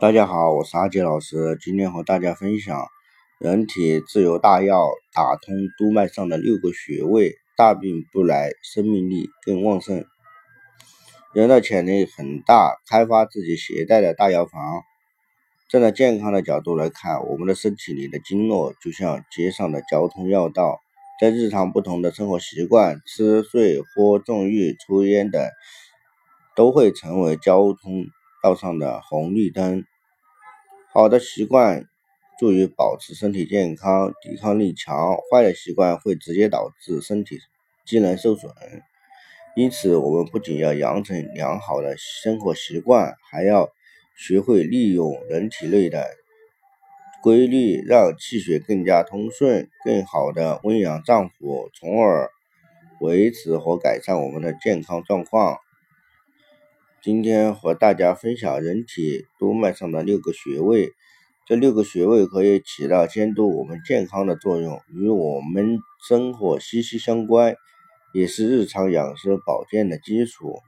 大家好，我是阿杰老师，今天和大家分享人体自由大药打通督脉上的六个穴位，大病不来，生命力更旺盛。人的潜力很大，开发自己携带的大药房。站在健康的角度来看，我们的身体里的经络就像街上的交通要道，在日常不同的生活习惯、吃睡、喝、纵欲、抽烟等，都会成为交通。道上的红绿灯，好的习惯助于保持身体健康、抵抗力强；坏的习惯会直接导致身体机能受损。因此，我们不仅要养成良好的生活习惯，还要学会利用人体内的规律，让气血更加通顺，更好的温养脏腑，从而维持和改善我们的健康状况。今天和大家分享人体督脉上的六个穴位，这六个穴位可以起到监督我们健康的作用，与我们生活息息相关，也是日常养生保健的基础。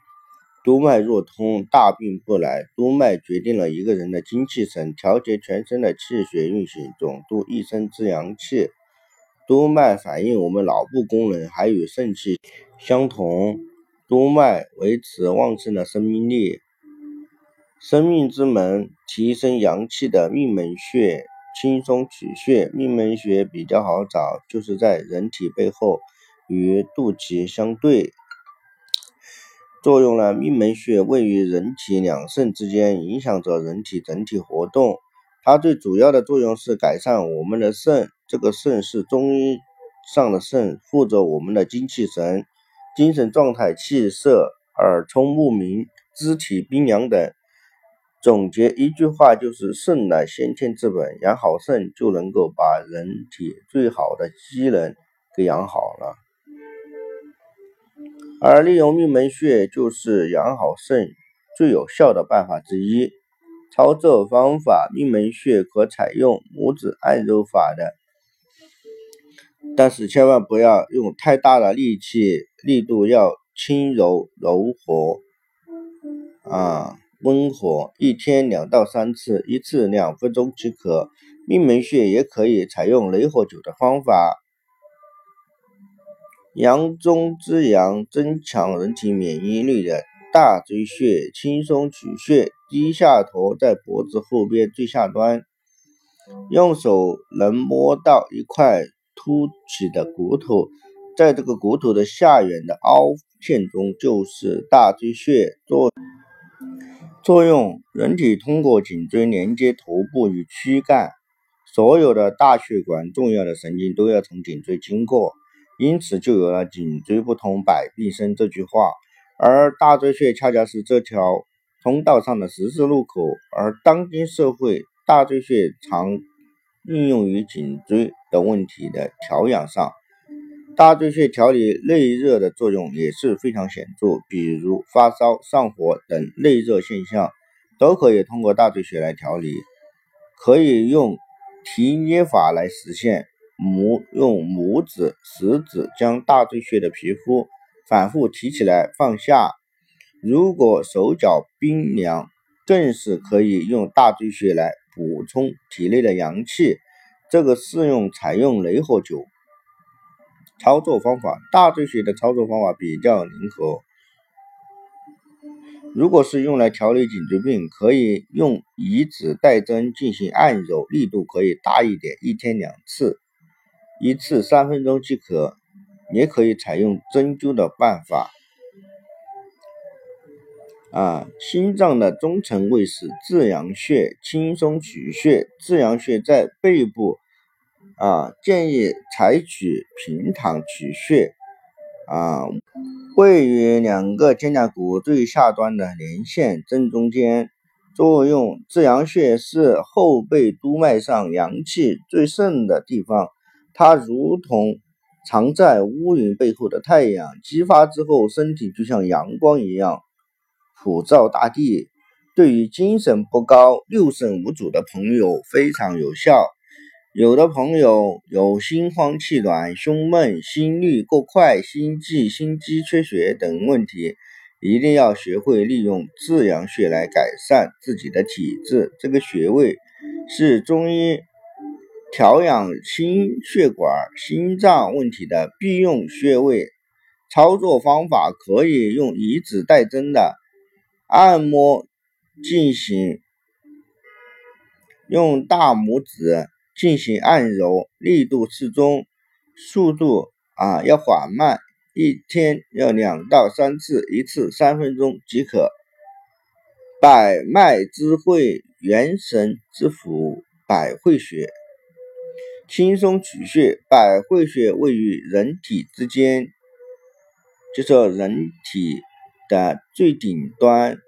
督脉若通，大病不来。督脉决定了一个人的精气神，调节全身的气血运行，总督一身之阳气。督脉反映我们脑部功能，还与肾气相同。督脉维持旺盛的生命力，生命之门，提升阳气的命门穴，轻松取穴。命门穴比较好找，就是在人体背后，与肚脐相对。作用呢，命门穴位于人体两肾之间，影响着人体整体活动。它最主要的作用是改善我们的肾，这个肾是中医上的肾，负责我们的精气神。精神状态、气色、耳聪目明、肢体冰凉等，总结一句话就是：肾乃先天之本，养好肾就能够把人体最好的机能给养好了。而利用命门穴就是养好肾最有效的办法之一。操作方法：命门穴可采用拇指按揉法的。但是千万不要用太大的力气，力度要轻柔柔和，啊，温和。一天两到三次，一次两分钟即可。命门穴也可以采用雷火灸的方法，阳中之阳，增强人体免疫力的大椎穴，轻松取穴。低下头在脖子后边最下端，用手能摸到一块。凸起的骨头，在这个骨头的下缘的凹陷中，就是大椎穴。作作用，人体通过颈椎连接头部与躯干，所有的大血管、重要的神经都要从颈椎经过，因此就有了“颈椎不通，百病生”这句话。而大椎穴恰恰是这条通道上的十字路口，而当今社会，大椎穴常应用于颈椎。等问题的调养上，大椎穴调理内热的作用也是非常显著。比如发烧、上火等内热现象，都可以通过大椎穴来调理。可以用提捏法来实现，拇用拇指、食指将大椎穴的皮肤反复提起来放下。如果手脚冰凉，更是可以用大椎穴来补充体内的阳气。这个适用采用雷火灸操作方法，大椎穴的操作方法比较灵活。如果是用来调理颈椎病，可以用以指代针进行按揉，力度可以大一点，一天两次，一次三分钟即可。也可以采用针灸的办法。啊，心脏的中层位是至阳穴，轻松取穴。至阳穴在背部，啊，建议采取平躺取穴。啊，位于两个肩胛骨最下端的连线正中间。作用：至阳穴是后背督脉上阳气最盛的地方，它如同藏在乌云背后的太阳，激发之后，身体就像阳光一样。普照大地，对于精神不高、六神无主的朋友非常有效。有的朋友有心慌气短、胸闷、心率过快、心悸、心肌缺血等问题，一定要学会利用自阳穴来改善自己的体质。这个穴位是中医调养心血管、心脏问题的必用穴位。操作方法可以用以指代针的按摩进行，用大拇指进行按揉，力度适中，速度啊要缓慢，一天要两到三次，一次三分钟即可。百脉之会，元神之府，百会穴，轻松取穴。百会穴位于人体之间。就是人体的最顶端，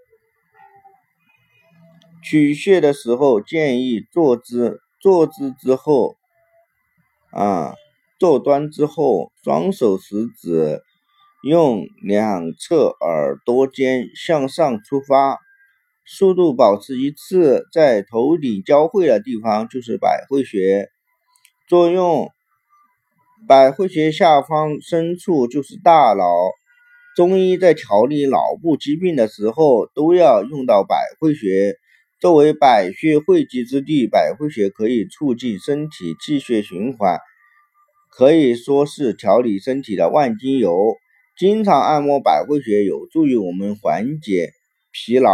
取穴的时候建议坐姿，坐姿之后，啊，坐端之后，双手食指用两侧耳朵尖向上出发，速度保持一次，在头顶交汇的地方就是百会穴，作用。百会穴下方深处就是大脑。中医在调理脑部疾病的时候，都要用到百会穴。作为百穴汇集之地，百会穴可以促进身体气血循环，可以说是调理身体的万金油。经常按摩百会穴，有助于我们缓解疲劳，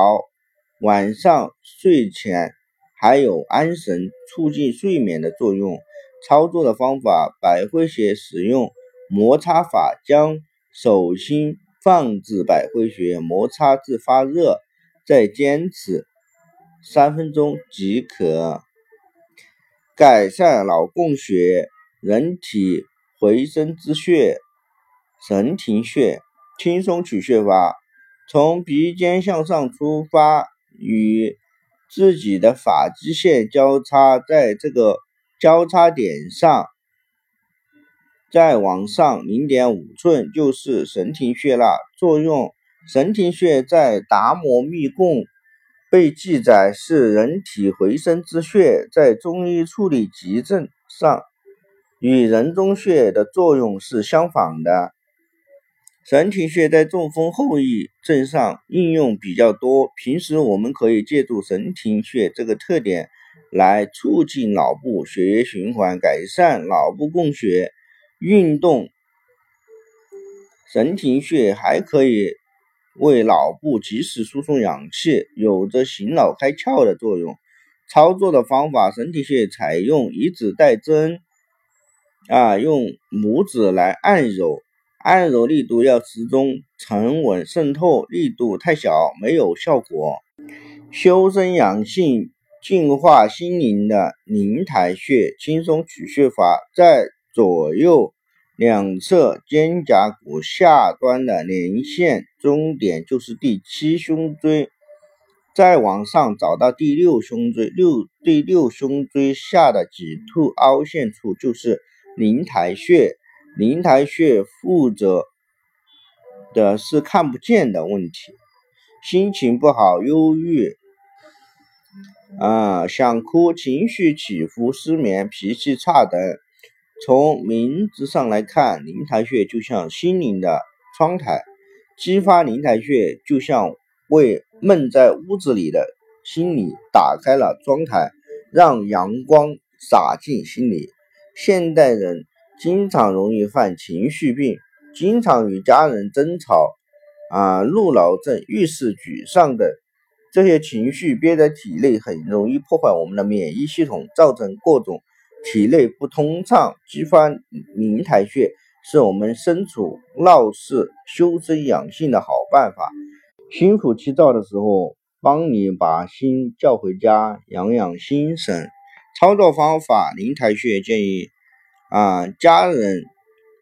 晚上睡前还有安神、促进睡眠的作用。操作的方法：百会穴使用摩擦法，将手心放置百会穴，摩擦至发热，再坚持三分钟即可。改善脑供血，人体回声之穴，神庭穴，轻松取穴法：从鼻尖向上出发，与自己的发际线交叉，在这个。交叉点上，再往上零点五寸就是神庭穴了。作用：神庭穴在《达摩密供》被记载是人体回声之穴，在中医处理急症上与人中穴的作用是相反的。神庭穴在中风后遗症上应用比较多，平时我们可以借助神庭穴这个特点。来促进脑部血液循环，改善脑部供血。运动神庭穴还可以为脑部及时输送氧气，有着醒脑开窍的作用。操作的方法：神庭穴采用以指代针，啊，用拇指来按揉，按揉力度要适中、沉稳、渗透，力度太小没有效果。修身养性。净化心灵的灵台穴轻松取穴法，在左右两侧肩胛骨下端的连线，终点就是第七胸椎。再往上找到第六胸椎，六第六胸椎下的脊突凹陷处就是灵台穴。灵台穴负责的是看不见的问题，心情不好、忧郁。啊，想哭、情绪起伏、失眠、脾气差等，从名字上来看，灵台穴就像心灵的窗台，激发灵台穴就像为闷在屋子里的心里打开了窗台，让阳光洒进心里。现代人经常容易犯情绪病，经常与家人争吵，啊，路恼症、遇事沮丧等。这些情绪憋在体内，很容易破坏我们的免疫系统，造成各种体内不通畅。激发灵台穴是我们身处闹市修身养性的好办法。心浮气躁的时候，帮你把心叫回家，养养心神。操作方法：灵台穴建议啊家人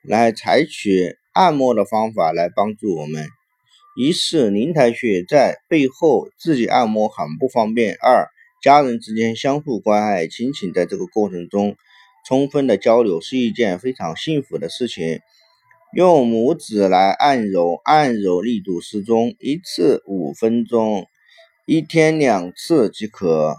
来采取按摩的方法来帮助我们。一是灵台穴在背后，自己按摩很不方便；二家人之间相互关爱、亲情，在这个过程中充分的交流是一件非常幸福的事情。用拇指来按揉，按揉力度适中，一次五分钟，一天两次即可。